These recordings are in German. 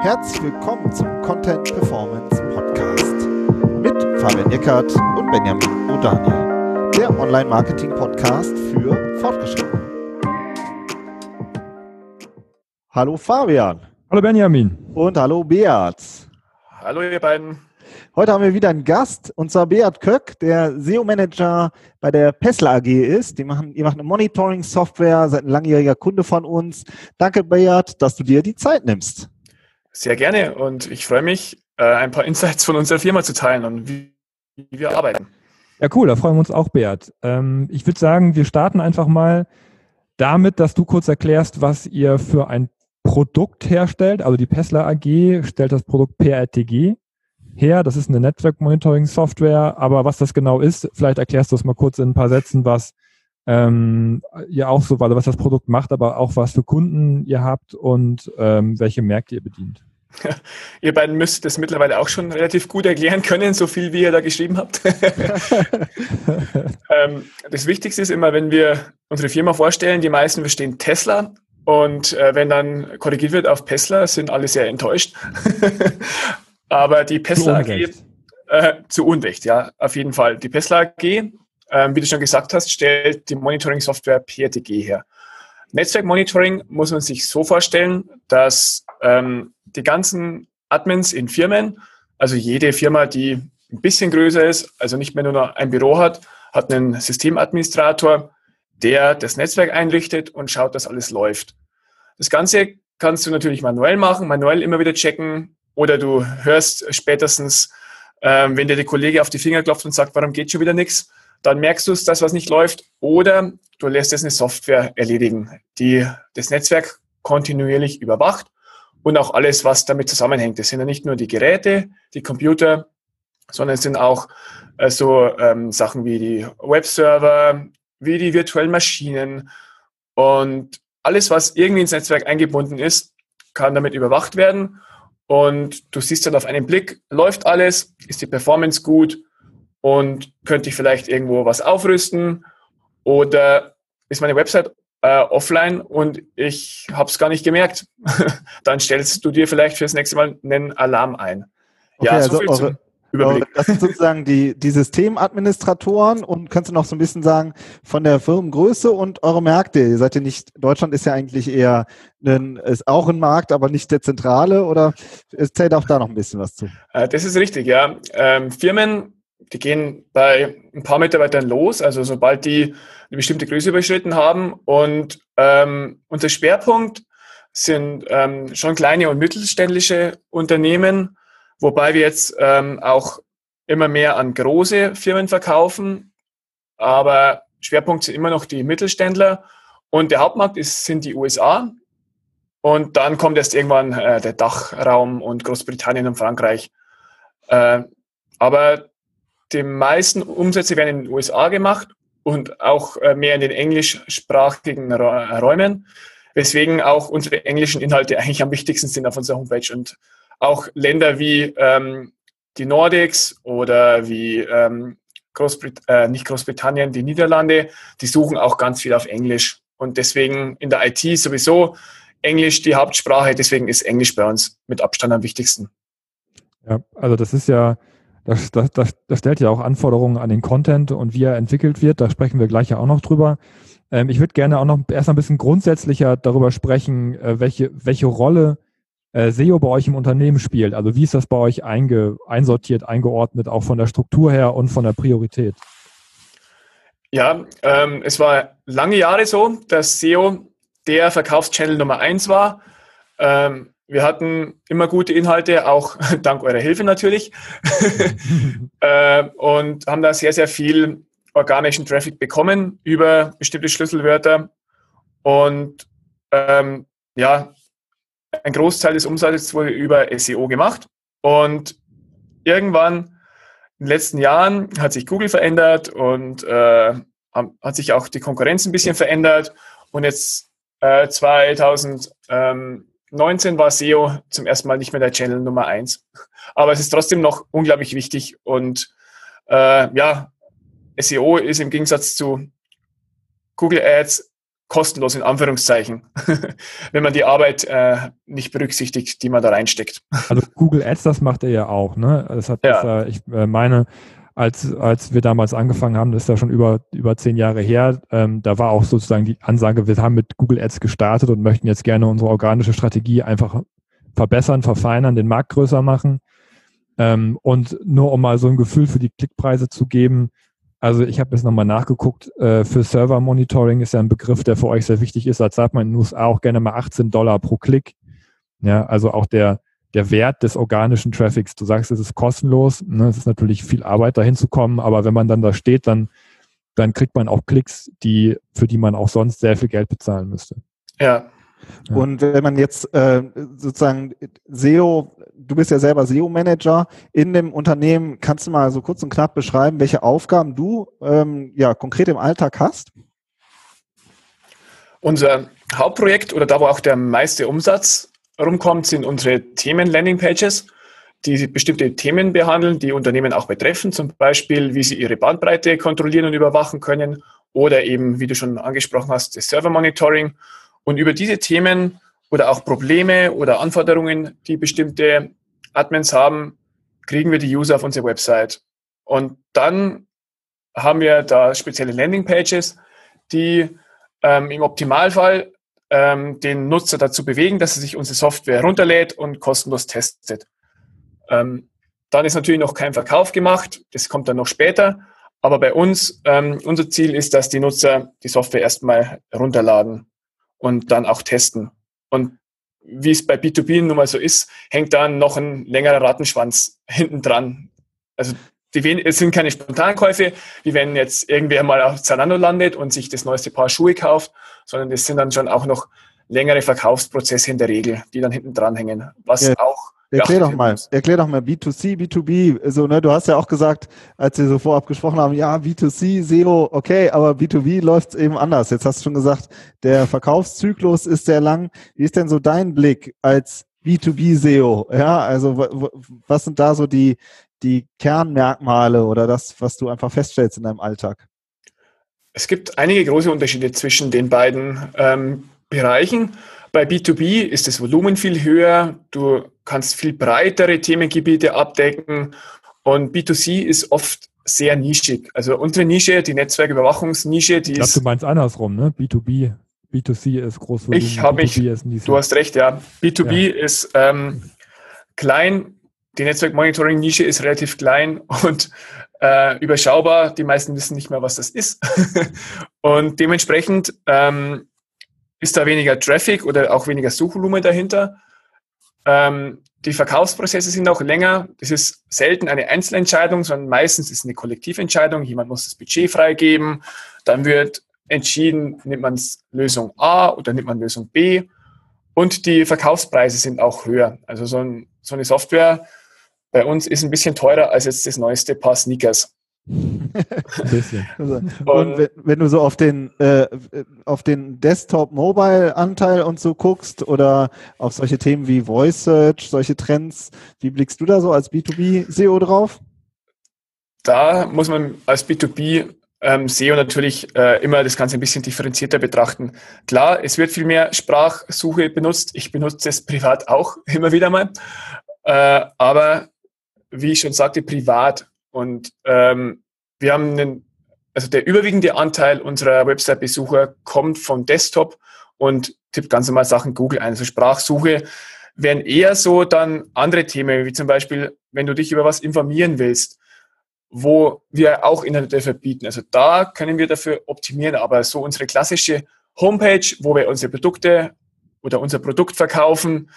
Herzlich willkommen zum Content Performance Podcast mit Fabian Eckert und Benjamin O'Daniel, der Online-Marketing-Podcast für Fortgeschrittene. Hallo Fabian. Hallo Benjamin. Und hallo Beat. Hallo ihr beiden. Heute haben wir wieder einen Gast, und zwar Beat Köck, der SEO-Manager bei der Pessler AG ist. Die machen, die machen eine Monitoring-Software, seid ein langjähriger Kunde von uns. Danke, Beat, dass du dir die Zeit nimmst. Sehr gerne und ich freue mich, äh, ein paar Insights von unserer Firma zu teilen und wie, wir arbeiten. Ja, cool, da freuen wir uns auch, Beat. Ähm, ich würde sagen, wir starten einfach mal damit, dass du kurz erklärst, was ihr für ein Produkt herstellt. Also die Pessler AG stellt das Produkt PRTG her. Das ist eine Network Monitoring Software, aber was das genau ist, vielleicht erklärst du es mal kurz in ein paar Sätzen, was ähm, ihr auch so, also was das Produkt macht, aber auch was für Kunden ihr habt und ähm, welche Märkte ihr bedient. Ihr beiden müsst das mittlerweile auch schon relativ gut erklären können, so viel wie ihr da geschrieben habt. ähm, das Wichtigste ist immer, wenn wir unsere Firma vorstellen, die meisten verstehen Tesla und äh, wenn dann korrigiert wird auf Tesla, sind alle sehr enttäuscht. Aber die Pessler AG äh, zu Unrecht, ja, auf jeden Fall. Die Pessler AG, äh, wie du schon gesagt hast, stellt die Monitoring-Software PRTG her. Netzwerk-Monitoring muss man sich so vorstellen, dass ähm, die ganzen Admins in Firmen, also jede Firma, die ein bisschen größer ist, also nicht mehr nur ein Büro hat, hat einen Systemadministrator, der das Netzwerk einrichtet und schaut, dass alles läuft. Das Ganze kannst du natürlich manuell machen, manuell immer wieder checken oder du hörst spätestens, ähm, wenn dir der Kollege auf die Finger klopft und sagt, warum geht schon wieder nichts, dann merkst du es, dass was nicht läuft oder du lässt es eine Software erledigen, die das Netzwerk kontinuierlich überwacht und auch alles, was damit zusammenhängt. Das sind ja nicht nur die Geräte, die Computer, sondern es sind auch äh, so ähm, Sachen wie die Webserver, wie die virtuellen Maschinen und alles, was irgendwie ins Netzwerk eingebunden ist, kann damit überwacht werden. Und du siehst dann auf einen Blick, läuft alles, ist die Performance gut und könnte ich vielleicht irgendwo was aufrüsten oder ist meine Website äh, offline und ich habe es gar nicht gemerkt. dann stellst du dir vielleicht fürs nächste Mal einen Alarm ein. Okay, ja, so also viel eure, Überblick. Das sind sozusagen die, die Systemadministratoren und kannst du noch so ein bisschen sagen von der Firmengröße und eure Märkte. Ihr seid ja nicht, Deutschland ist ja eigentlich eher ein, ist auch ein Markt, aber nicht der zentrale oder erzählt auch da noch ein bisschen was zu. Äh, das ist richtig, ja. Ähm, Firmen, die gehen bei ein paar Mitarbeitern los, also sobald die eine bestimmte Größe überschritten haben und ähm, unser Schwerpunkt sind ähm, schon kleine und mittelständische Unternehmen, Wobei wir jetzt ähm, auch immer mehr an große Firmen verkaufen, aber Schwerpunkt sind immer noch die Mittelständler und der Hauptmarkt ist, sind die USA und dann kommt erst irgendwann äh, der Dachraum und Großbritannien und Frankreich. Äh, aber die meisten Umsätze werden in den USA gemacht und auch äh, mehr in den englischsprachigen Räumen, weswegen auch unsere englischen Inhalte eigentlich am wichtigsten sind auf unserer Homepage und auch Länder wie ähm, die Nordics oder wie ähm, Großbrit äh, nicht Großbritannien, die Niederlande, die suchen auch ganz viel auf Englisch. Und deswegen in der IT sowieso Englisch die Hauptsprache, deswegen ist Englisch bei uns mit Abstand am wichtigsten. Ja, also das ist ja, das, das, das, das stellt ja auch Anforderungen an den Content und wie er entwickelt wird. Da sprechen wir gleich ja auch noch drüber. Ähm, ich würde gerne auch noch erst ein bisschen grundsätzlicher darüber sprechen, äh, welche, welche Rolle äh, SEO bei euch im Unternehmen spielt. Also wie ist das bei euch einge, einsortiert, eingeordnet, auch von der Struktur her und von der Priorität? Ja, ähm, es war lange Jahre so, dass SEO der Verkaufschannel Nummer eins war. Ähm, wir hatten immer gute Inhalte, auch dank eurer Hilfe natürlich. äh, und haben da sehr, sehr viel organischen Traffic bekommen über bestimmte Schlüsselwörter. Und ähm, ja, ein Großteil des Umsatzes wurde über SEO gemacht. Und irgendwann in den letzten Jahren hat sich Google verändert und äh, hat sich auch die Konkurrenz ein bisschen verändert. Und jetzt äh, 2019 war SEO zum ersten Mal nicht mehr der Channel Nummer eins. Aber es ist trotzdem noch unglaublich wichtig. Und äh, ja, SEO ist im Gegensatz zu Google Ads kostenlos in Anführungszeichen, wenn man die Arbeit äh, nicht berücksichtigt, die man da reinsteckt. Also Google Ads, das macht er ja auch, ne? Das hat ja. das, äh, ich äh, meine, als, als wir damals angefangen haben, das ist ja schon über, über zehn Jahre her, ähm, da war auch sozusagen die Ansage, wir haben mit Google Ads gestartet und möchten jetzt gerne unsere organische Strategie einfach verbessern, verfeinern, den Markt größer machen. Ähm, und nur um mal so ein Gefühl für die Klickpreise zu geben, also ich habe jetzt nochmal nachgeguckt, äh, für Server Monitoring ist ja ein Begriff, der für euch sehr wichtig ist. Als sagt man in den USA auch gerne mal 18 Dollar pro Klick. Ja, also auch der, der Wert des organischen Traffics. Du sagst, es ist kostenlos. Ne? Es ist natürlich viel Arbeit, dahin zu kommen, aber wenn man dann da steht, dann, dann kriegt man auch Klicks, die, für die man auch sonst sehr viel Geld bezahlen müsste. Ja, und wenn man jetzt äh, sozusagen SEO, du bist ja selber SEO-Manager in dem Unternehmen, kannst du mal so kurz und knapp beschreiben, welche Aufgaben du ähm, ja konkret im Alltag hast? Unser Hauptprojekt oder da, wo auch der meiste Umsatz rumkommt, sind unsere Themen-Landing-Pages, die bestimmte Themen behandeln, die Unternehmen auch betreffen, zum Beispiel, wie sie ihre Bandbreite kontrollieren und überwachen können oder eben, wie du schon angesprochen hast, das Server-Monitoring und über diese Themen oder auch Probleme oder Anforderungen, die bestimmte Admins haben, kriegen wir die User auf unsere Website. Und dann haben wir da spezielle Landingpages, die ähm, im Optimalfall ähm, den Nutzer dazu bewegen, dass er sich unsere Software runterlädt und kostenlos testet. Ähm, dann ist natürlich noch kein Verkauf gemacht, das kommt dann noch später. Aber bei uns, ähm, unser Ziel ist, dass die Nutzer die Software erstmal runterladen und dann auch testen. Und wie es bei B2B nun mal so ist, hängt dann noch ein längerer Rattenschwanz hinten dran. Also die, es sind keine Spontankäufe, wie wenn jetzt irgendwer mal auf Zalando landet und sich das neueste Paar Schuhe kauft, sondern es sind dann schon auch noch längere Verkaufsprozesse in der Regel, die dann hinten dranhängen, was ja. auch Erklär doch mal, erklär doch mal B2C, B2B. So, ne, du hast ja auch gesagt, als wir so vorab gesprochen haben, ja, B2C, SEO, okay, aber B2B läuft eben anders. Jetzt hast du schon gesagt, der Verkaufszyklus ist sehr lang. Wie ist denn so dein Blick als B2B SEO? Ja, also was sind da so die, die Kernmerkmale oder das, was du einfach feststellst in deinem Alltag? Es gibt einige große Unterschiede zwischen den beiden ähm, Bereichen. Bei B2B ist das Volumen viel höher, du kannst viel breitere Themengebiete abdecken und B2C ist oft sehr nischig. Also unsere Nische, die Netzwerküberwachungsnische, die ich glaub, ist. du meinst andersrum, ne? B2B. B2C ist groß. Ich habe mich, du hast recht, ja. B2B ja. ist ähm, klein, die Netzwerkmonitoring-Nische ist relativ klein und äh, überschaubar. Die meisten wissen nicht mehr, was das ist. und dementsprechend ähm, ist da weniger Traffic oder auch weniger Suchvolumen dahinter. Ähm, die Verkaufsprozesse sind auch länger. Das ist selten eine Einzelentscheidung, sondern meistens ist es eine Kollektiventscheidung. Jemand muss das Budget freigeben. Dann wird entschieden, nimmt man Lösung A oder nimmt man Lösung B. Und die Verkaufspreise sind auch höher. Also so, ein, so eine Software bei uns ist ein bisschen teurer als jetzt das neueste Paar Sneakers. Also, und wenn, wenn, du so auf den, äh, auf den Desktop-Mobile-Anteil und so guckst oder auf solche Themen wie Voice Search, solche Trends, wie blickst du da so als B2B-SEO drauf? Da muss man als B2B ähm, SEO natürlich äh, immer das Ganze ein bisschen differenzierter betrachten. Klar, es wird viel mehr Sprachsuche benutzt. Ich benutze es privat auch immer wieder mal. Äh, aber wie ich schon sagte, privat und ähm, wir haben einen, also der überwiegende Anteil unserer Website-Besucher kommt vom Desktop und tippt ganz normal Sachen Google ein. Also Sprachsuche wären eher so dann andere Themen, wie zum Beispiel, wenn du dich über was informieren willst, wo wir auch Inhalte verbieten. Also da können wir dafür optimieren, aber so unsere klassische Homepage, wo wir unsere Produkte oder unser Produkt verkaufen,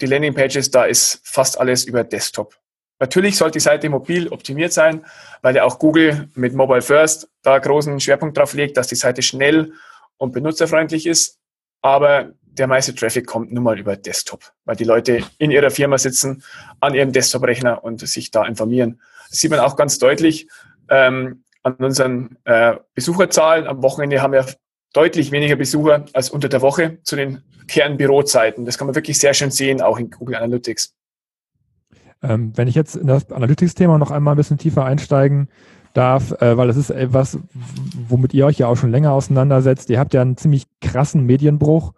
die Landingpages, da ist fast alles über Desktop. Natürlich sollte die Seite mobil optimiert sein, weil ja auch Google mit Mobile First da großen Schwerpunkt drauf legt, dass die Seite schnell und benutzerfreundlich ist. Aber der meiste Traffic kommt nun mal über Desktop, weil die Leute in ihrer Firma sitzen, an ihrem Desktop-Rechner und sich da informieren. Das sieht man auch ganz deutlich ähm, an unseren äh, Besucherzahlen. Am Wochenende haben wir deutlich weniger Besucher als unter der Woche zu den Kernbürozeiten. Das kann man wirklich sehr schön sehen, auch in Google Analytics. Ähm, wenn ich jetzt in das Analytics-Thema noch einmal ein bisschen tiefer einsteigen darf, äh, weil das ist etwas, womit ihr euch ja auch schon länger auseinandersetzt. Ihr habt ja einen ziemlich krassen Medienbruch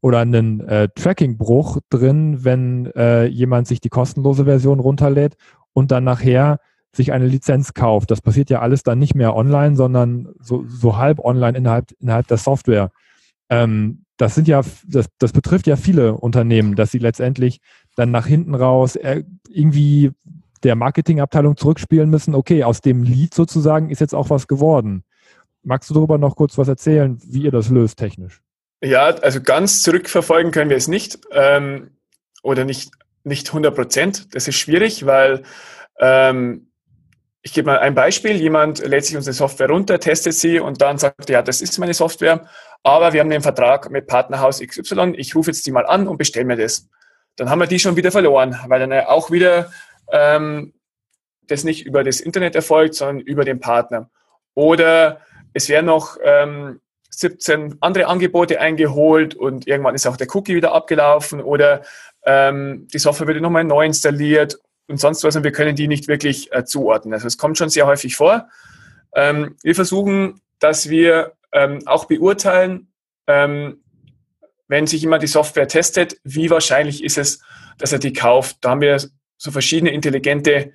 oder einen äh, Trackingbruch drin, wenn äh, jemand sich die kostenlose Version runterlädt und dann nachher sich eine Lizenz kauft. Das passiert ja alles dann nicht mehr online, sondern so, so halb online innerhalb, innerhalb der Software. Ähm, das sind ja, das, das betrifft ja viele Unternehmen, dass sie letztendlich dann nach hinten raus äh, irgendwie der Marketingabteilung zurückspielen müssen, okay, aus dem Lied sozusagen ist jetzt auch was geworden. Magst du darüber noch kurz was erzählen, wie ihr das löst technisch? Ja, also ganz zurückverfolgen können wir es nicht ähm, oder nicht, nicht 100 Prozent. Das ist schwierig, weil ähm, ich gebe mal ein Beispiel. Jemand lädt sich unsere Software runter, testet sie und dann sagt, ja, das ist meine Software, aber wir haben den Vertrag mit Partnerhaus XY. Ich rufe jetzt die mal an und bestelle mir das. Dann haben wir die schon wieder verloren, weil dann auch wieder ähm, das nicht über das Internet erfolgt, sondern über den Partner. Oder es werden noch ähm, 17 andere Angebote eingeholt und irgendwann ist auch der Cookie wieder abgelaufen oder ähm, die Software wird nochmal neu installiert und sonst was und wir können die nicht wirklich äh, zuordnen. Also es kommt schon sehr häufig vor. Ähm, wir versuchen, dass wir ähm, auch beurteilen, ähm, wenn sich jemand die Software testet, wie wahrscheinlich ist es, dass er die kauft. Da haben wir so verschiedene intelligente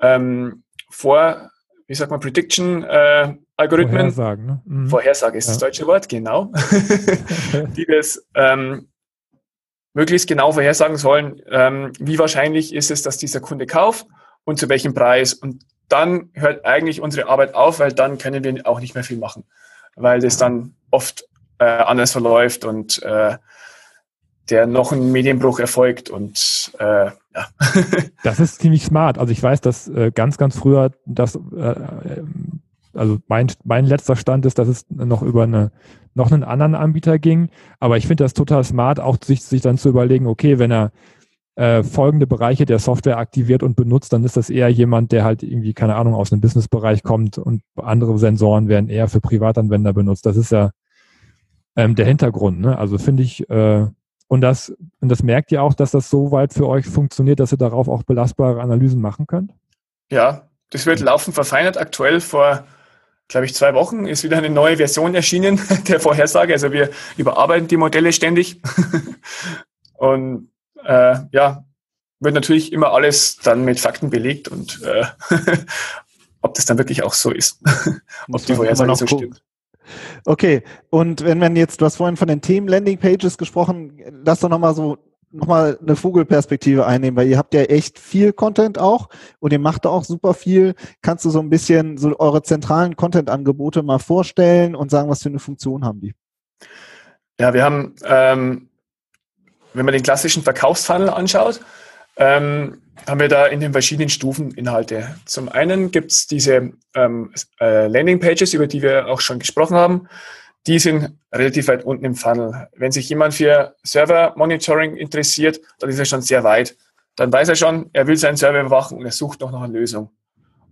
ähm, Vor, wie sagt man, Prediction-Algorithmen. Äh, Vorhersagen, ne? Mhm. Vorhersage ist ja. das deutsche Wort, genau. die das ähm, möglichst genau vorhersagen sollen, ähm, wie wahrscheinlich ist es, dass dieser Kunde kauft und zu welchem Preis. Und dann hört eigentlich unsere Arbeit auf, weil dann können wir auch nicht mehr viel machen, weil das dann oft äh, anders verläuft und äh, der noch ein Medienbruch erfolgt und äh, ja. das ist ziemlich smart. Also ich weiß, dass äh, ganz, ganz früher das, äh, also mein, mein letzter Stand ist, dass es noch über eine, noch einen anderen Anbieter ging. Aber ich finde das total smart, auch sich, sich dann zu überlegen, okay, wenn er äh, folgende Bereiche der Software aktiviert und benutzt, dann ist das eher jemand, der halt irgendwie, keine Ahnung, aus einem Businessbereich kommt und andere Sensoren werden eher für Privatanwender benutzt. Das ist ja ähm, der Hintergrund. Ne? Also finde ich, äh, und das, und das merkt ihr auch, dass das so weit für euch funktioniert, dass ihr darauf auch belastbare Analysen machen könnt? Ja, das wird laufend verfeinert. Aktuell vor, glaube ich, zwei Wochen ist wieder eine neue Version erschienen der Vorhersage. Also wir überarbeiten die Modelle ständig. und äh, ja, wird natürlich immer alles dann mit Fakten belegt und äh, ob das dann wirklich auch so ist. ob die Vorhersage so stimmt. Okay, und wenn man jetzt, du hast vorhin von den Themen Landing Pages gesprochen, lass doch nochmal so nochmal eine Vogelperspektive einnehmen, weil ihr habt ja echt viel Content auch und ihr macht da auch super viel. Kannst du so ein bisschen so eure zentralen Content-Angebote mal vorstellen und sagen, was für eine Funktion haben die? Ja, wir haben, ähm, wenn man den klassischen Verkaufsfunnel anschaut, ähm, haben wir da in den verschiedenen Stufen Inhalte. Zum einen gibt es diese ähm, äh, Landingpages, über die wir auch schon gesprochen haben. Die sind relativ weit unten im Funnel. Wenn sich jemand für Server-Monitoring interessiert, dann ist er schon sehr weit. Dann weiß er schon, er will seinen Server überwachen und er sucht noch nach einer Lösung.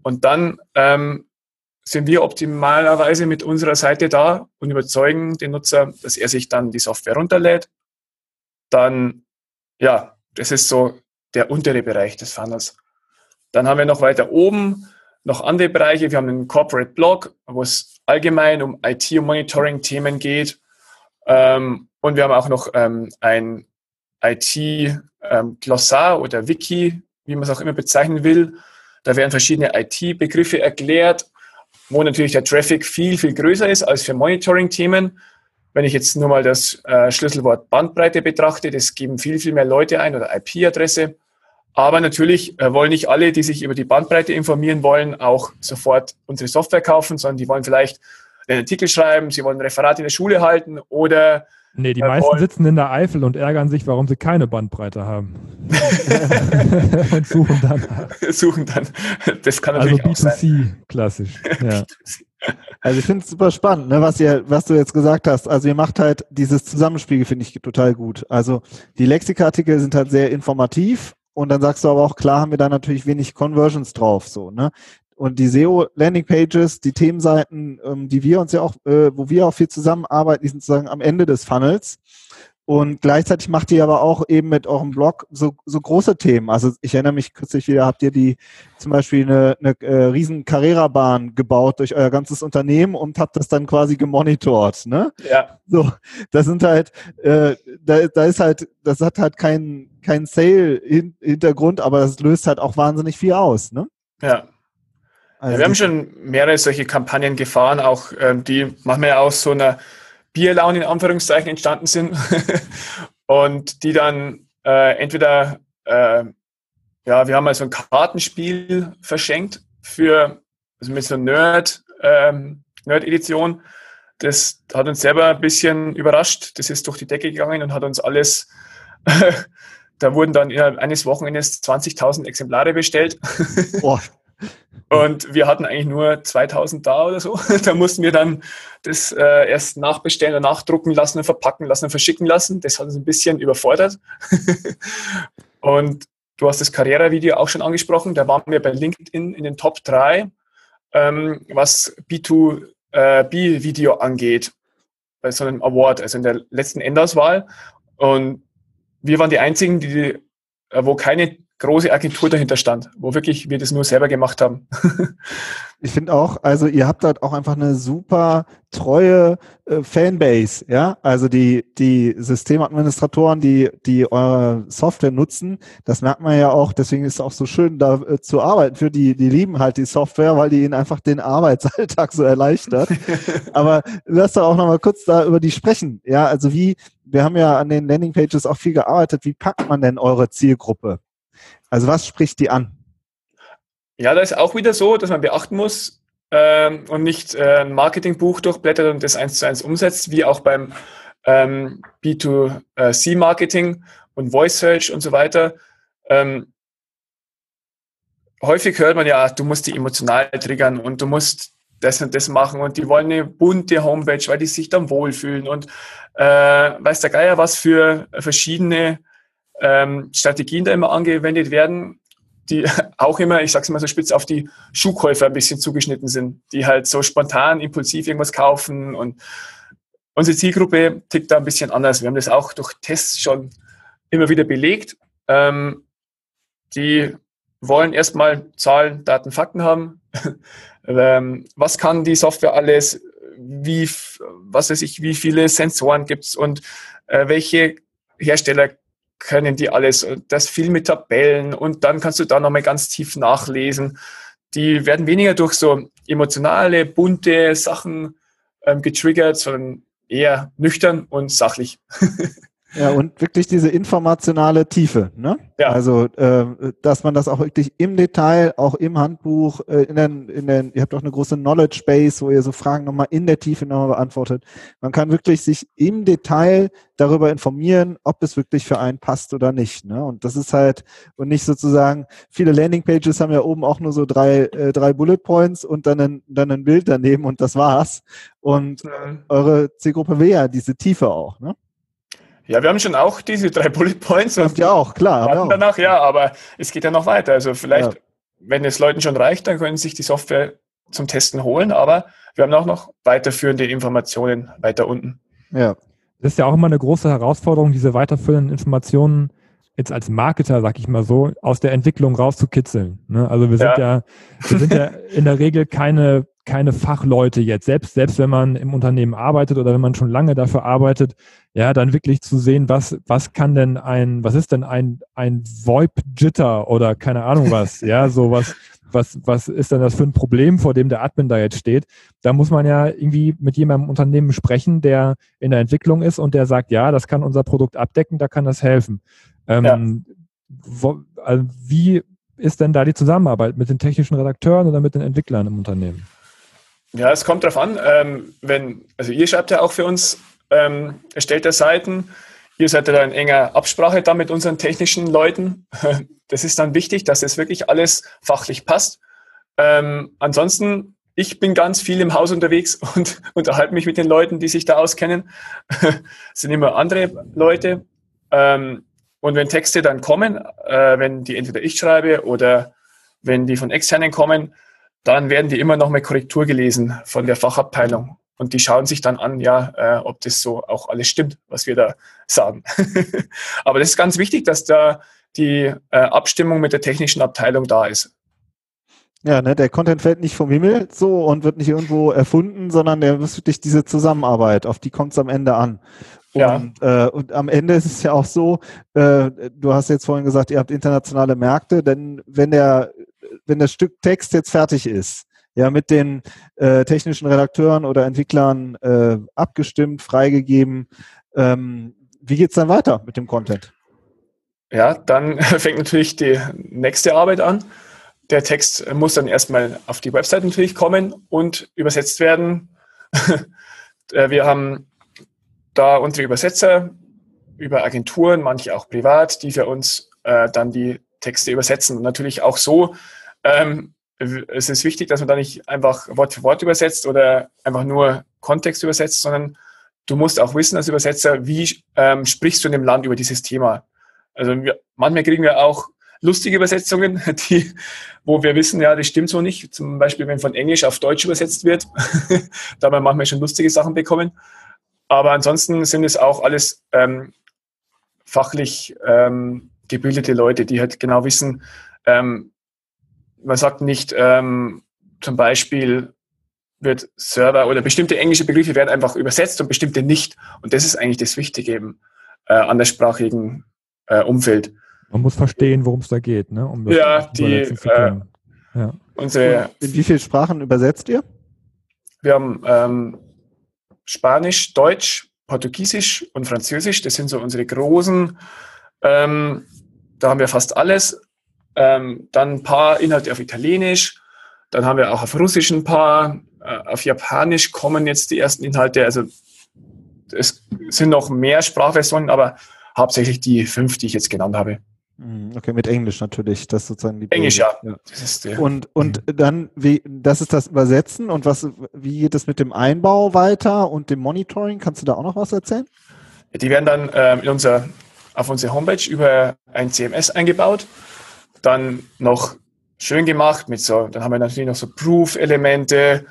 Und dann ähm, sind wir optimalerweise mit unserer Seite da und überzeugen den Nutzer, dass er sich dann die Software runterlädt. Dann, ja, das ist so der untere Bereich des Funnels. Dann haben wir noch weiter oben noch andere Bereiche. Wir haben einen Corporate Blog, wo es allgemein um IT- und Monitoring-Themen geht. Ähm, und wir haben auch noch ähm, ein IT-Glossar ähm, oder Wiki, wie man es auch immer bezeichnen will. Da werden verschiedene IT-Begriffe erklärt, wo natürlich der Traffic viel, viel größer ist als für Monitoring-Themen. Wenn ich jetzt nur mal das äh, Schlüsselwort Bandbreite betrachte, das geben viel, viel mehr Leute ein oder IP-Adresse. Aber natürlich äh, wollen nicht alle, die sich über die Bandbreite informieren wollen, auch sofort unsere Software kaufen, sondern die wollen vielleicht einen Artikel schreiben, sie wollen ein Referat in der Schule halten oder Nee, die äh, meisten wollen. sitzen in der Eifel und ärgern sich, warum sie keine Bandbreite haben. und suchen dann. Suchen dann. Das kann natürlich also B2C, auch sein. klassisch. Ja. Also ich finde es super spannend, ne, was ihr, was du jetzt gesagt hast. Also ihr macht halt dieses Zusammenspiel, finde ich total gut. Also die Lexika-Artikel sind halt sehr informativ und dann sagst du aber auch, klar haben wir da natürlich wenig Conversions drauf, so, ne? Und die SEO Landing Pages, die Themenseiten, ähm, die wir uns ja auch, äh, wo wir auch viel zusammenarbeiten, die sind sozusagen am Ende des Funnels. Und gleichzeitig macht ihr aber auch eben mit eurem Blog so, so große Themen. Also ich erinnere mich kürzlich wieder, habt ihr die zum Beispiel eine, eine äh, riesen Carrera-Bahn gebaut durch euer ganzes Unternehmen und habt das dann quasi gemonitort. Ne? Ja. So, das sind halt, äh, da, da ist halt, das hat halt keinen kein Sale-Hintergrund, aber das löst halt auch wahnsinnig viel aus. Ne? Ja. Also ja wir haben schon mehrere solche Kampagnen gefahren, auch ähm, die machen wir ja aus so einer Bierlaune in Anführungszeichen entstanden sind und die dann äh, entweder, äh, ja, wir haben mal so ein Kartenspiel verschenkt für, also mit so einer Nerd, ähm, Nerd-Edition. Das hat uns selber ein bisschen überrascht. Das ist durch die Decke gegangen und hat uns alles, da wurden dann innerhalb eines Wochenendes 20.000 Exemplare bestellt. Boah. Und wir hatten eigentlich nur 2000 da oder so. Da mussten wir dann das äh, erst nachbestellen und nachdrucken lassen verpacken lassen und verschicken lassen. Das hat uns ein bisschen überfordert. und du hast das Karrierevideo auch schon angesprochen. Da waren wir bei LinkedIn in den Top 3, ähm, was B2B-Video äh, angeht, bei so einem Award, also in der letzten Endauswahl. Und wir waren die einzigen, die, äh, wo keine große Agentur dahinter stand, wo wirklich wir das nur selber gemacht haben. ich finde auch, also ihr habt dort auch einfach eine super treue äh, Fanbase, ja. Also die, die Systemadministratoren, die, die eure Software nutzen, das merkt man ja auch, deswegen ist es auch so schön, da äh, zu arbeiten für die, die lieben halt die Software, weil die ihnen einfach den Arbeitsalltag so erleichtert. Aber lass doch auch nochmal kurz da über die sprechen. Ja, also wie, wir haben ja an den Landingpages auch viel gearbeitet, wie packt man denn eure Zielgruppe? Also was spricht die an? Ja, da ist auch wieder so, dass man beachten muss ähm, und nicht äh, ein Marketingbuch durchblättert und das eins zu eins umsetzt, wie auch beim ähm, B2C-Marketing und Voice Search und so weiter. Ähm, häufig hört man ja, du musst die emotional triggern und du musst das und das machen und die wollen eine bunte Homepage, weil die sich dann wohlfühlen und äh, weiß der Geier was für verschiedene ähm, Strategien da immer angewendet werden, die auch immer, ich sage es mal so spitz, auf die Schuhkäufer ein bisschen zugeschnitten sind, die halt so spontan, impulsiv irgendwas kaufen und unsere Zielgruppe tickt da ein bisschen anders. Wir haben das auch durch Tests schon immer wieder belegt. Ähm, die wollen erstmal Zahlen, Daten, Fakten haben. ähm, was kann die Software alles? Wie, was weiß ich, wie viele Sensoren gibt's und äh, welche Hersteller können die alles, das viel mit Tabellen und dann kannst du da nochmal ganz tief nachlesen. Die werden weniger durch so emotionale, bunte Sachen ähm, getriggert, sondern eher nüchtern und sachlich. Ja, und wirklich diese informationale Tiefe. Ne? Ja. Also, äh, dass man das auch wirklich im Detail, auch im Handbuch, äh, in den, in den, ihr habt auch eine große Knowledge Base, wo ihr so Fragen nochmal in der Tiefe nochmal beantwortet. Man kann wirklich sich im Detail darüber informieren, ob es wirklich für einen passt oder nicht. Ne? Und das ist halt, und nicht sozusagen, viele Landingpages haben ja oben auch nur so drei, äh, drei Bullet Points und dann ein, dann ein Bild daneben und das war's. Und eure Zielgruppe will ja diese Tiefe auch. Ne? Ja, wir haben schon auch diese drei Bullet Points. Und ja auch, klar. Auch. Danach, ja, aber es geht ja noch weiter. Also vielleicht, ja. wenn es Leuten schon reicht, dann können sie sich die Software zum Testen holen, aber wir haben auch noch weiterführende Informationen weiter unten. Ja. Das ist ja auch immer eine große Herausforderung, diese weiterführenden Informationen jetzt als Marketer, sag ich mal so, aus der Entwicklung rauszukitzeln. Ne? Also wir sind ja. ja, wir sind ja in der Regel keine keine Fachleute jetzt, selbst, selbst wenn man im Unternehmen arbeitet oder wenn man schon lange dafür arbeitet, ja, dann wirklich zu sehen, was, was kann denn ein, was ist denn ein, ein VoIP-Jitter oder keine Ahnung was, ja, sowas, was, was ist denn das für ein Problem, vor dem der Admin da jetzt steht? Da muss man ja irgendwie mit jemandem im Unternehmen sprechen, der in der Entwicklung ist und der sagt, ja, das kann unser Produkt abdecken, da kann das helfen. Ähm, ja. wo, also wie ist denn da die Zusammenarbeit mit den technischen Redakteuren oder mit den Entwicklern im Unternehmen? Ja, es kommt darauf an. Ähm, wenn, also ihr schreibt ja auch für uns ähm, erstellte Seiten. Ihr seid ja in enger Absprache da mit unseren technischen Leuten. Das ist dann wichtig, dass es wirklich alles fachlich passt. Ähm, ansonsten, ich bin ganz viel im Haus unterwegs und unterhalte mich mit den Leuten, die sich da auskennen. Es sind immer andere Leute. Ähm, und wenn Texte dann kommen, äh, wenn die entweder ich schreibe oder wenn die von externen kommen, dann werden die immer noch mal Korrektur gelesen von der Fachabteilung. und die schauen sich dann an, ja, äh, ob das so auch alles stimmt, was wir da sagen. Aber das ist ganz wichtig, dass da die äh, Abstimmung mit der technischen Abteilung da ist. Ja, ne, der Content fällt nicht vom Himmel so und wird nicht irgendwo erfunden, sondern der ist wirklich diese Zusammenarbeit, auf die kommt es am Ende an. Ja. Und, äh, und am Ende ist es ja auch so, äh, du hast jetzt vorhin gesagt, ihr habt internationale Märkte, denn wenn der, wenn das Stück Text jetzt fertig ist, ja, mit den äh, technischen Redakteuren oder Entwicklern äh, abgestimmt, freigegeben, ähm, wie geht's dann weiter mit dem Content? Ja, dann fängt natürlich die nächste Arbeit an. Der Text muss dann erstmal auf die Website natürlich kommen und übersetzt werden. Äh, wir haben da unsere Übersetzer über Agenturen, manche auch privat, die für uns äh, dann die Texte übersetzen. Und natürlich auch so, ähm, es ist wichtig, dass man da nicht einfach Wort für Wort übersetzt oder einfach nur Kontext übersetzt, sondern du musst auch wissen als Übersetzer, wie ähm, sprichst du in dem Land über dieses Thema. Also wir, manchmal kriegen wir auch lustige Übersetzungen, die, wo wir wissen, ja, das stimmt so nicht. Zum Beispiel, wenn von Englisch auf Deutsch übersetzt wird, da haben wir manchmal schon lustige Sachen bekommen. Aber ansonsten sind es auch alles ähm, fachlich ähm, gebildete Leute, die halt genau wissen, ähm, man sagt nicht ähm, zum Beispiel, wird Server oder bestimmte englische Begriffe werden einfach übersetzt und bestimmte nicht. Und das ist eigentlich das Wichtige eben äh, an der sprachigen äh, Umfeld. Man muss verstehen, worum es da geht, ne? Um ja, die, äh, ja. Unsere, in wie viele Sprachen übersetzt ihr? Wir haben ähm, Spanisch, Deutsch, Portugiesisch und Französisch. Das sind so unsere großen. Ähm, da haben wir fast alles. Ähm, dann ein paar Inhalte auf Italienisch. Dann haben wir auch auf Russisch ein paar. Äh, auf Japanisch kommen jetzt die ersten Inhalte. Also es sind noch mehr Sprachversionen, aber hauptsächlich die fünf, die ich jetzt genannt habe. Mhm, okay, mit Englisch natürlich, das sozusagen die Englisch, ja. ja. und und mhm. dann, wie, das ist das Übersetzen und was, wie geht es mit dem Einbau weiter und dem Monitoring? Kannst du da auch noch was erzählen? Die werden dann ähm, in unser, auf unsere Homepage über ein CMS eingebaut, dann noch schön gemacht mit so, dann haben wir natürlich noch so Proof-Elemente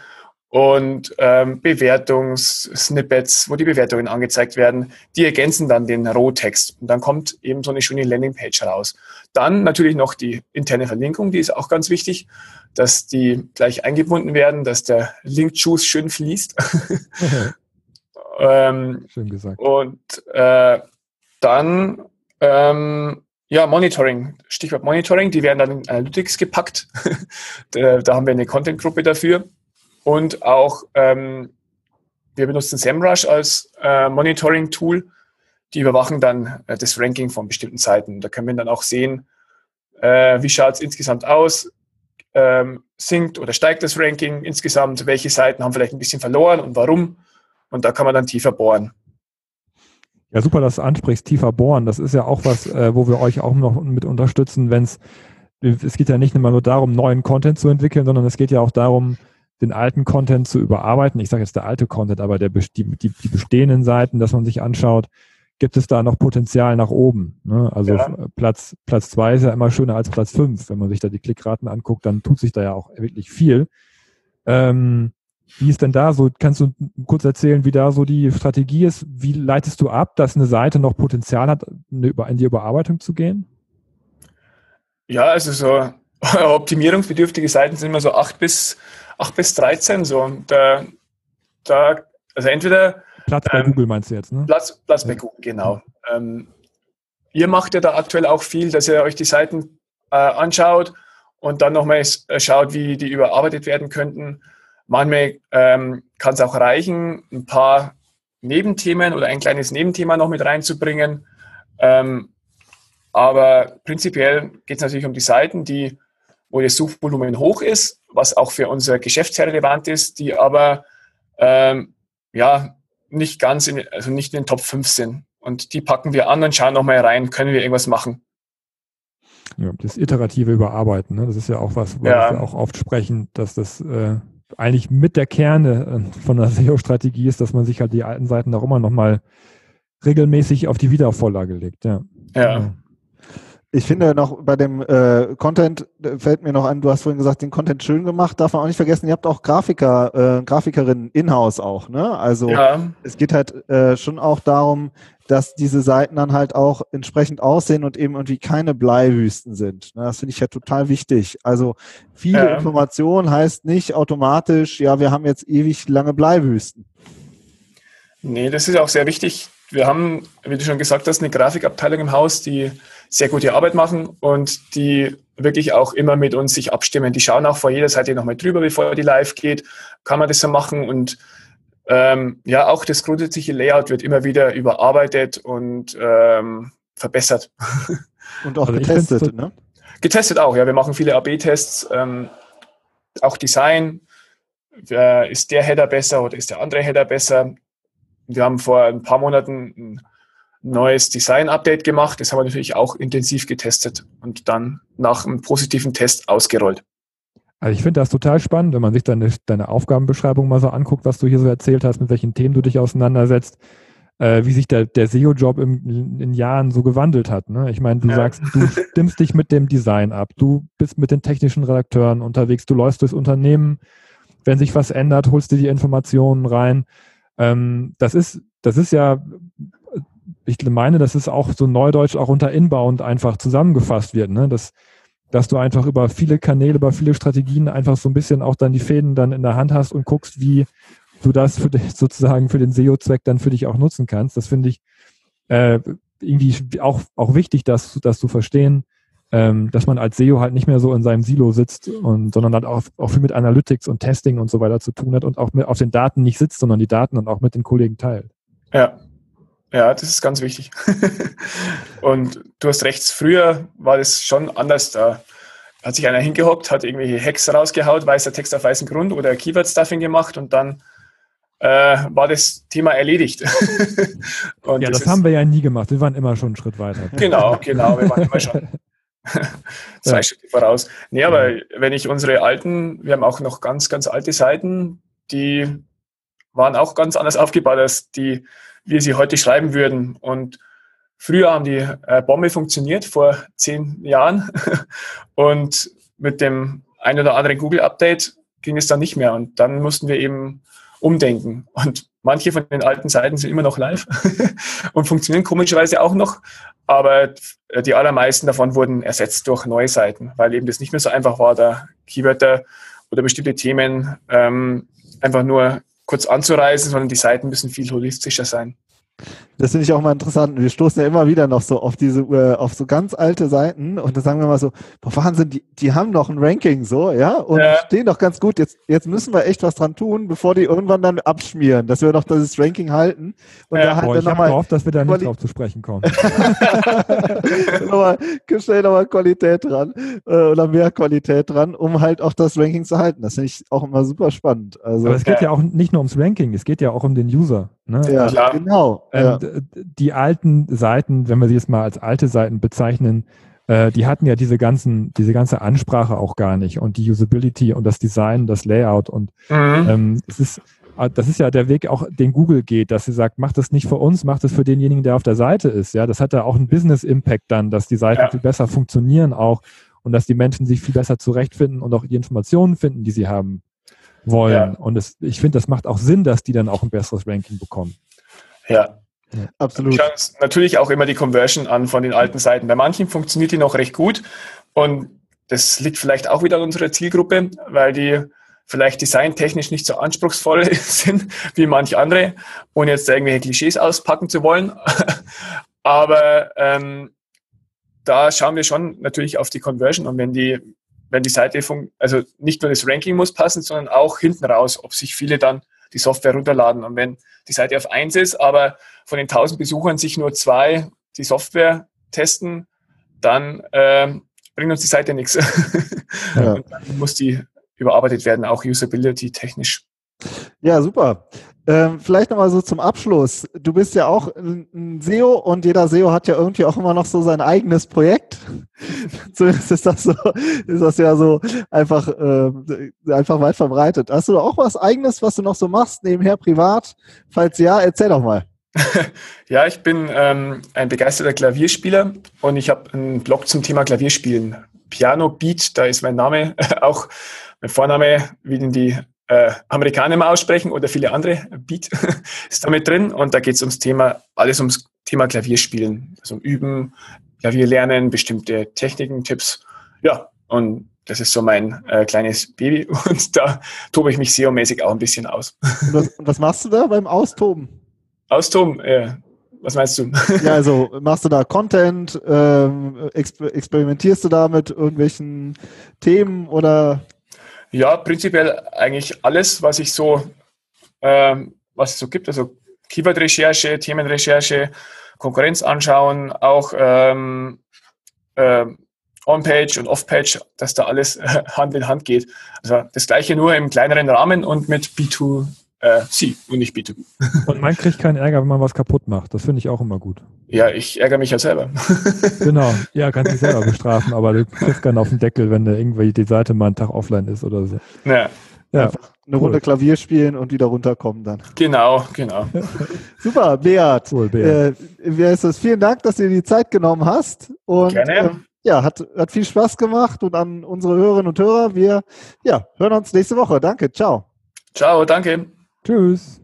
und ähm, Bewertungssnippets, wo die Bewertungen angezeigt werden, die ergänzen dann den Rohtext. Und dann kommt eben so eine schöne Landingpage raus. Dann natürlich noch die interne Verlinkung, die ist auch ganz wichtig, dass die gleich eingebunden werden, dass der Link-Juice schön fließt. ähm, schön gesagt. Und äh, dann ähm, ja, Monitoring, Stichwort Monitoring, die werden dann in Analytics gepackt. da, da haben wir eine Content-Gruppe dafür und auch ähm, wir benutzen SEMrush als äh, Monitoring-Tool. Die überwachen dann äh, das Ranking von bestimmten Seiten. Da können wir dann auch sehen, äh, wie schaut es insgesamt aus, ähm, sinkt oder steigt das Ranking insgesamt, welche Seiten haben vielleicht ein bisschen verloren und warum. Und da kann man dann tiefer bohren. Ja, super, dass du ansprichst, tiefer bohren. Das ist ja auch was, äh, wo wir euch auch noch mit unterstützen, wenn es, es geht ja nicht immer nur darum, neuen Content zu entwickeln, sondern es geht ja auch darum, den alten Content zu überarbeiten. Ich sage jetzt der alte Content, aber der, die, die, die bestehenden Seiten, dass man sich anschaut, gibt es da noch Potenzial nach oben. Ne? Also ja. Platz, Platz zwei ist ja immer schöner als Platz fünf. Wenn man sich da die Klickraten anguckt, dann tut sich da ja auch wirklich viel. Ähm, wie ist denn da so? Kannst du kurz erzählen, wie da so die Strategie ist? Wie leitest du ab, dass eine Seite noch Potenzial hat, in die Überarbeitung zu gehen? Ja, also so optimierungsbedürftige Seiten sind immer so acht bis 8 bis 13 so. Da, da, also entweder. Platz bei ähm, Google meinst du jetzt, ne? Platz, Platz ja. bei Google, genau. Ähm, ihr macht ja da aktuell auch viel, dass ihr euch die Seiten äh, anschaut und dann nochmal schaut, wie die überarbeitet werden könnten. Manchmal ähm, kann es auch reichen, ein paar Nebenthemen oder ein kleines Nebenthema noch mit reinzubringen. Ähm, aber prinzipiell geht es natürlich um die Seiten, die, wo das Suchvolumen hoch ist was auch für unser Geschäftsjahr relevant ist, die aber ähm, ja nicht ganz in, also nicht in den Top 5 sind. Und die packen wir an und schauen nochmal rein, können wir irgendwas machen. Ja, das iterative Überarbeiten, ne? das ist ja auch was, wo ja. wir auch oft sprechen, dass das äh, eigentlich mit der Kerne äh, von der SEO-Strategie ist, dass man sich halt die alten Seiten auch immer nochmal regelmäßig auf die Wiedervorlage legt. Ja. ja. Ich finde noch bei dem äh, Content fällt mir noch an, du hast vorhin gesagt, den Content schön gemacht, darf man auch nicht vergessen, ihr habt auch Grafiker, äh, Grafikerinnen in-house auch, ne? Also ja. es geht halt äh, schon auch darum, dass diese Seiten dann halt auch entsprechend aussehen und eben irgendwie keine Bleiwüsten sind. Ne? Das finde ich ja total wichtig. Also viele ja. Informationen heißt nicht automatisch, ja, wir haben jetzt ewig lange Bleiwüsten. Nee, das ist auch sehr wichtig. Wir haben, wie du schon gesagt hast, eine Grafikabteilung im Haus, die sehr gute Arbeit machen und die wirklich auch immer mit uns sich abstimmen. Die schauen auch vor jeder Seite nochmal drüber, bevor die live geht. Kann man das so machen? Und ähm, ja, auch das grundsätzliche Layout wird immer wieder überarbeitet und ähm, verbessert. Und auch also getestet, ne? Getestet auch, ja. Wir machen viele AB-Tests, ähm, auch Design. Äh, ist der Header besser oder ist der andere Header besser? Wir haben vor ein paar Monaten ein neues Design-Update gemacht. Das haben wir natürlich auch intensiv getestet und dann nach einem positiven Test ausgerollt. Also ich finde das total spannend, wenn man sich deine, deine Aufgabenbeschreibung mal so anguckt, was du hier so erzählt hast, mit welchen Themen du dich auseinandersetzt, äh, wie sich der, der SEO-Job in, Jahren so gewandelt hat. Ne? Ich meine, du ja. sagst, du stimmst dich mit dem Design ab, du bist mit den technischen Redakteuren unterwegs, du läufst durchs Unternehmen, wenn sich was ändert, holst du die Informationen rein. Ähm, das ist, das ist ja ich meine, dass es auch so neudeutsch auch unter Inbound einfach zusammengefasst wird, ne? dass, dass du einfach über viele Kanäle, über viele Strategien einfach so ein bisschen auch dann die Fäden dann in der Hand hast und guckst, wie du das für dich, sozusagen für den SEO-Zweck dann für dich auch nutzen kannst. Das finde ich äh, irgendwie auch, auch wichtig, dass, dass du verstehen, ähm, dass man als SEO halt nicht mehr so in seinem Silo sitzt und sondern halt auch, auch viel mit Analytics und Testing und so weiter zu tun hat und auch mit auf den Daten nicht sitzt, sondern die Daten dann auch mit den Kollegen teilt. Ja, ja, das ist ganz wichtig. und du hast recht, früher war das schon anders. Da hat sich einer hingehockt, hat irgendwelche Hacks rausgehaut, weißer Text auf weißem Grund oder Keyword-Stuffing gemacht und dann äh, war das Thema erledigt. ja, das, das haben wir ja nie gemacht. Wir waren immer schon einen Schritt weiter. Genau, genau. Wir waren immer schon zwei ja. Schritte voraus. Nee, aber ja. wenn ich unsere alten, wir haben auch noch ganz, ganz alte Seiten, die waren auch ganz anders aufgebaut als die wir sie heute schreiben würden. Und früher haben die äh, Bombe funktioniert, vor zehn Jahren. und mit dem ein oder anderen Google-Update ging es dann nicht mehr. Und dann mussten wir eben umdenken. Und manche von den alten Seiten sind immer noch live und funktionieren komischerweise auch noch. Aber die allermeisten davon wurden ersetzt durch neue Seiten, weil eben das nicht mehr so einfach war, da Keywörter oder bestimmte Themen ähm, einfach nur kurz anzureisen, sondern die Seiten müssen viel holistischer sein. Das finde ich auch mal interessant. Wir stoßen ja immer wieder noch so auf diese, äh, auf so ganz alte Seiten und da sagen wir mal so, boah, Wahnsinn, die, die haben noch ein Ranking so, ja, und ja. stehen doch ganz gut. Jetzt, jetzt müssen wir echt was dran tun, bevor die irgendwann dann abschmieren, dass wir doch dieses Ranking halten. Und ja, da halt boah, ich habe gehofft, dass wir da nicht drauf zu sprechen kommen. nochmal, stell nochmal Qualität dran äh, oder mehr Qualität dran, um halt auch das Ranking zu halten. Das finde ich auch immer super spannend. Also, Aber es geht ja. ja auch nicht nur ums Ranking, es geht ja auch um den User. Ne? Ja, also, genau. Ähm, ja. Die alten Seiten, wenn wir sie jetzt mal als alte Seiten bezeichnen, äh, die hatten ja diese ganzen, diese ganze Ansprache auch gar nicht und die Usability und das Design, das Layout und mhm. ähm, es ist äh, das ist ja der Weg auch, den Google geht, dass sie sagt, macht das nicht für uns, macht es für denjenigen, der auf der Seite ist. Ja, das hat ja auch einen Business Impact dann, dass die Seiten ja. viel besser funktionieren auch und dass die Menschen sich viel besser zurechtfinden und auch die Informationen finden, die sie haben wollen. Ja. Und es, ich finde, das macht auch Sinn, dass die dann auch ein besseres Ranking bekommen. Ja. ja. Absolut. Schauen uns natürlich auch immer die Conversion an von den alten Seiten. Bei manchen funktioniert die noch recht gut und das liegt vielleicht auch wieder an unserer Zielgruppe, weil die vielleicht designtechnisch nicht so anspruchsvoll sind wie manche andere, ohne jetzt irgendwelche Klischees auspacken zu wollen. Aber ähm, da schauen wir schon natürlich auf die Conversion und wenn die wenn die Seite, also nicht nur das Ranking muss passen, sondern auch hinten raus, ob sich viele dann die Software runterladen. Und wenn die Seite auf eins ist, aber von den 1000 Besuchern sich nur zwei die Software testen, dann ähm, bringt uns die Seite nichts. Ja. Und dann muss die überarbeitet werden, auch Usability technisch. Ja, super. Ähm, vielleicht nochmal so zum Abschluss. Du bist ja auch ein SEO und jeder SEO hat ja irgendwie auch immer noch so sein eigenes Projekt. Zumindest ist das so, ist das ja so einfach, äh, einfach weit verbreitet. Hast du auch was eigenes, was du noch so machst, nebenher privat? Falls ja, erzähl doch mal. ja, ich bin ähm, ein begeisterter Klavierspieler und ich habe einen Blog zum Thema Klavierspielen. Piano Beat, da ist mein Name auch mein Vorname, wie den die äh, Amerikaner mal aussprechen oder viele andere. Beat ist damit drin und da geht es ums Thema, alles ums Thema Klavierspielen, also um Üben, Klavier lernen, bestimmte Techniken, Tipps. Ja, und das ist so mein äh, kleines Baby und da tobe ich mich SEO-mäßig auch ein bisschen aus. Und was, und was machst du da beim Austoben? Austoben, äh, was meinst du? Ja, also machst du da Content, ähm, exper experimentierst du da mit irgendwelchen Themen oder? Ja, prinzipiell eigentlich alles, was ich so, ähm, was es so gibt, also Keyword-Recherche, Themenrecherche, Konkurrenz anschauen, auch ähm, ähm, On-Page und Off-Page, dass da alles äh, Hand in Hand geht. Also das gleiche nur im kleineren Rahmen und mit B2 äh, C und nicht B2B. Und man kriegt keinen Ärger, wenn man was kaputt macht. Das finde ich auch immer gut. Ja, ich ärgere mich ja selber. genau, ja, kannst dich selber bestrafen, aber du kriegst keinen auf den Deckel, wenn da irgendwie die Seite mal einen Tag offline ist oder so. Ja. Ja, Einfach eine Runde cool. Klavier spielen und wieder runterkommen dann. Genau, genau. Super, Beat. Cool, Beat. Äh, wie heißt das? Vielen Dank, dass du dir die Zeit genommen hast. Und, Gerne. Äh, ja, hat, hat viel Spaß gemacht und an unsere Hörerinnen und Hörer, wir ja, hören uns nächste Woche. Danke, ciao. Ciao, danke. Tschüss.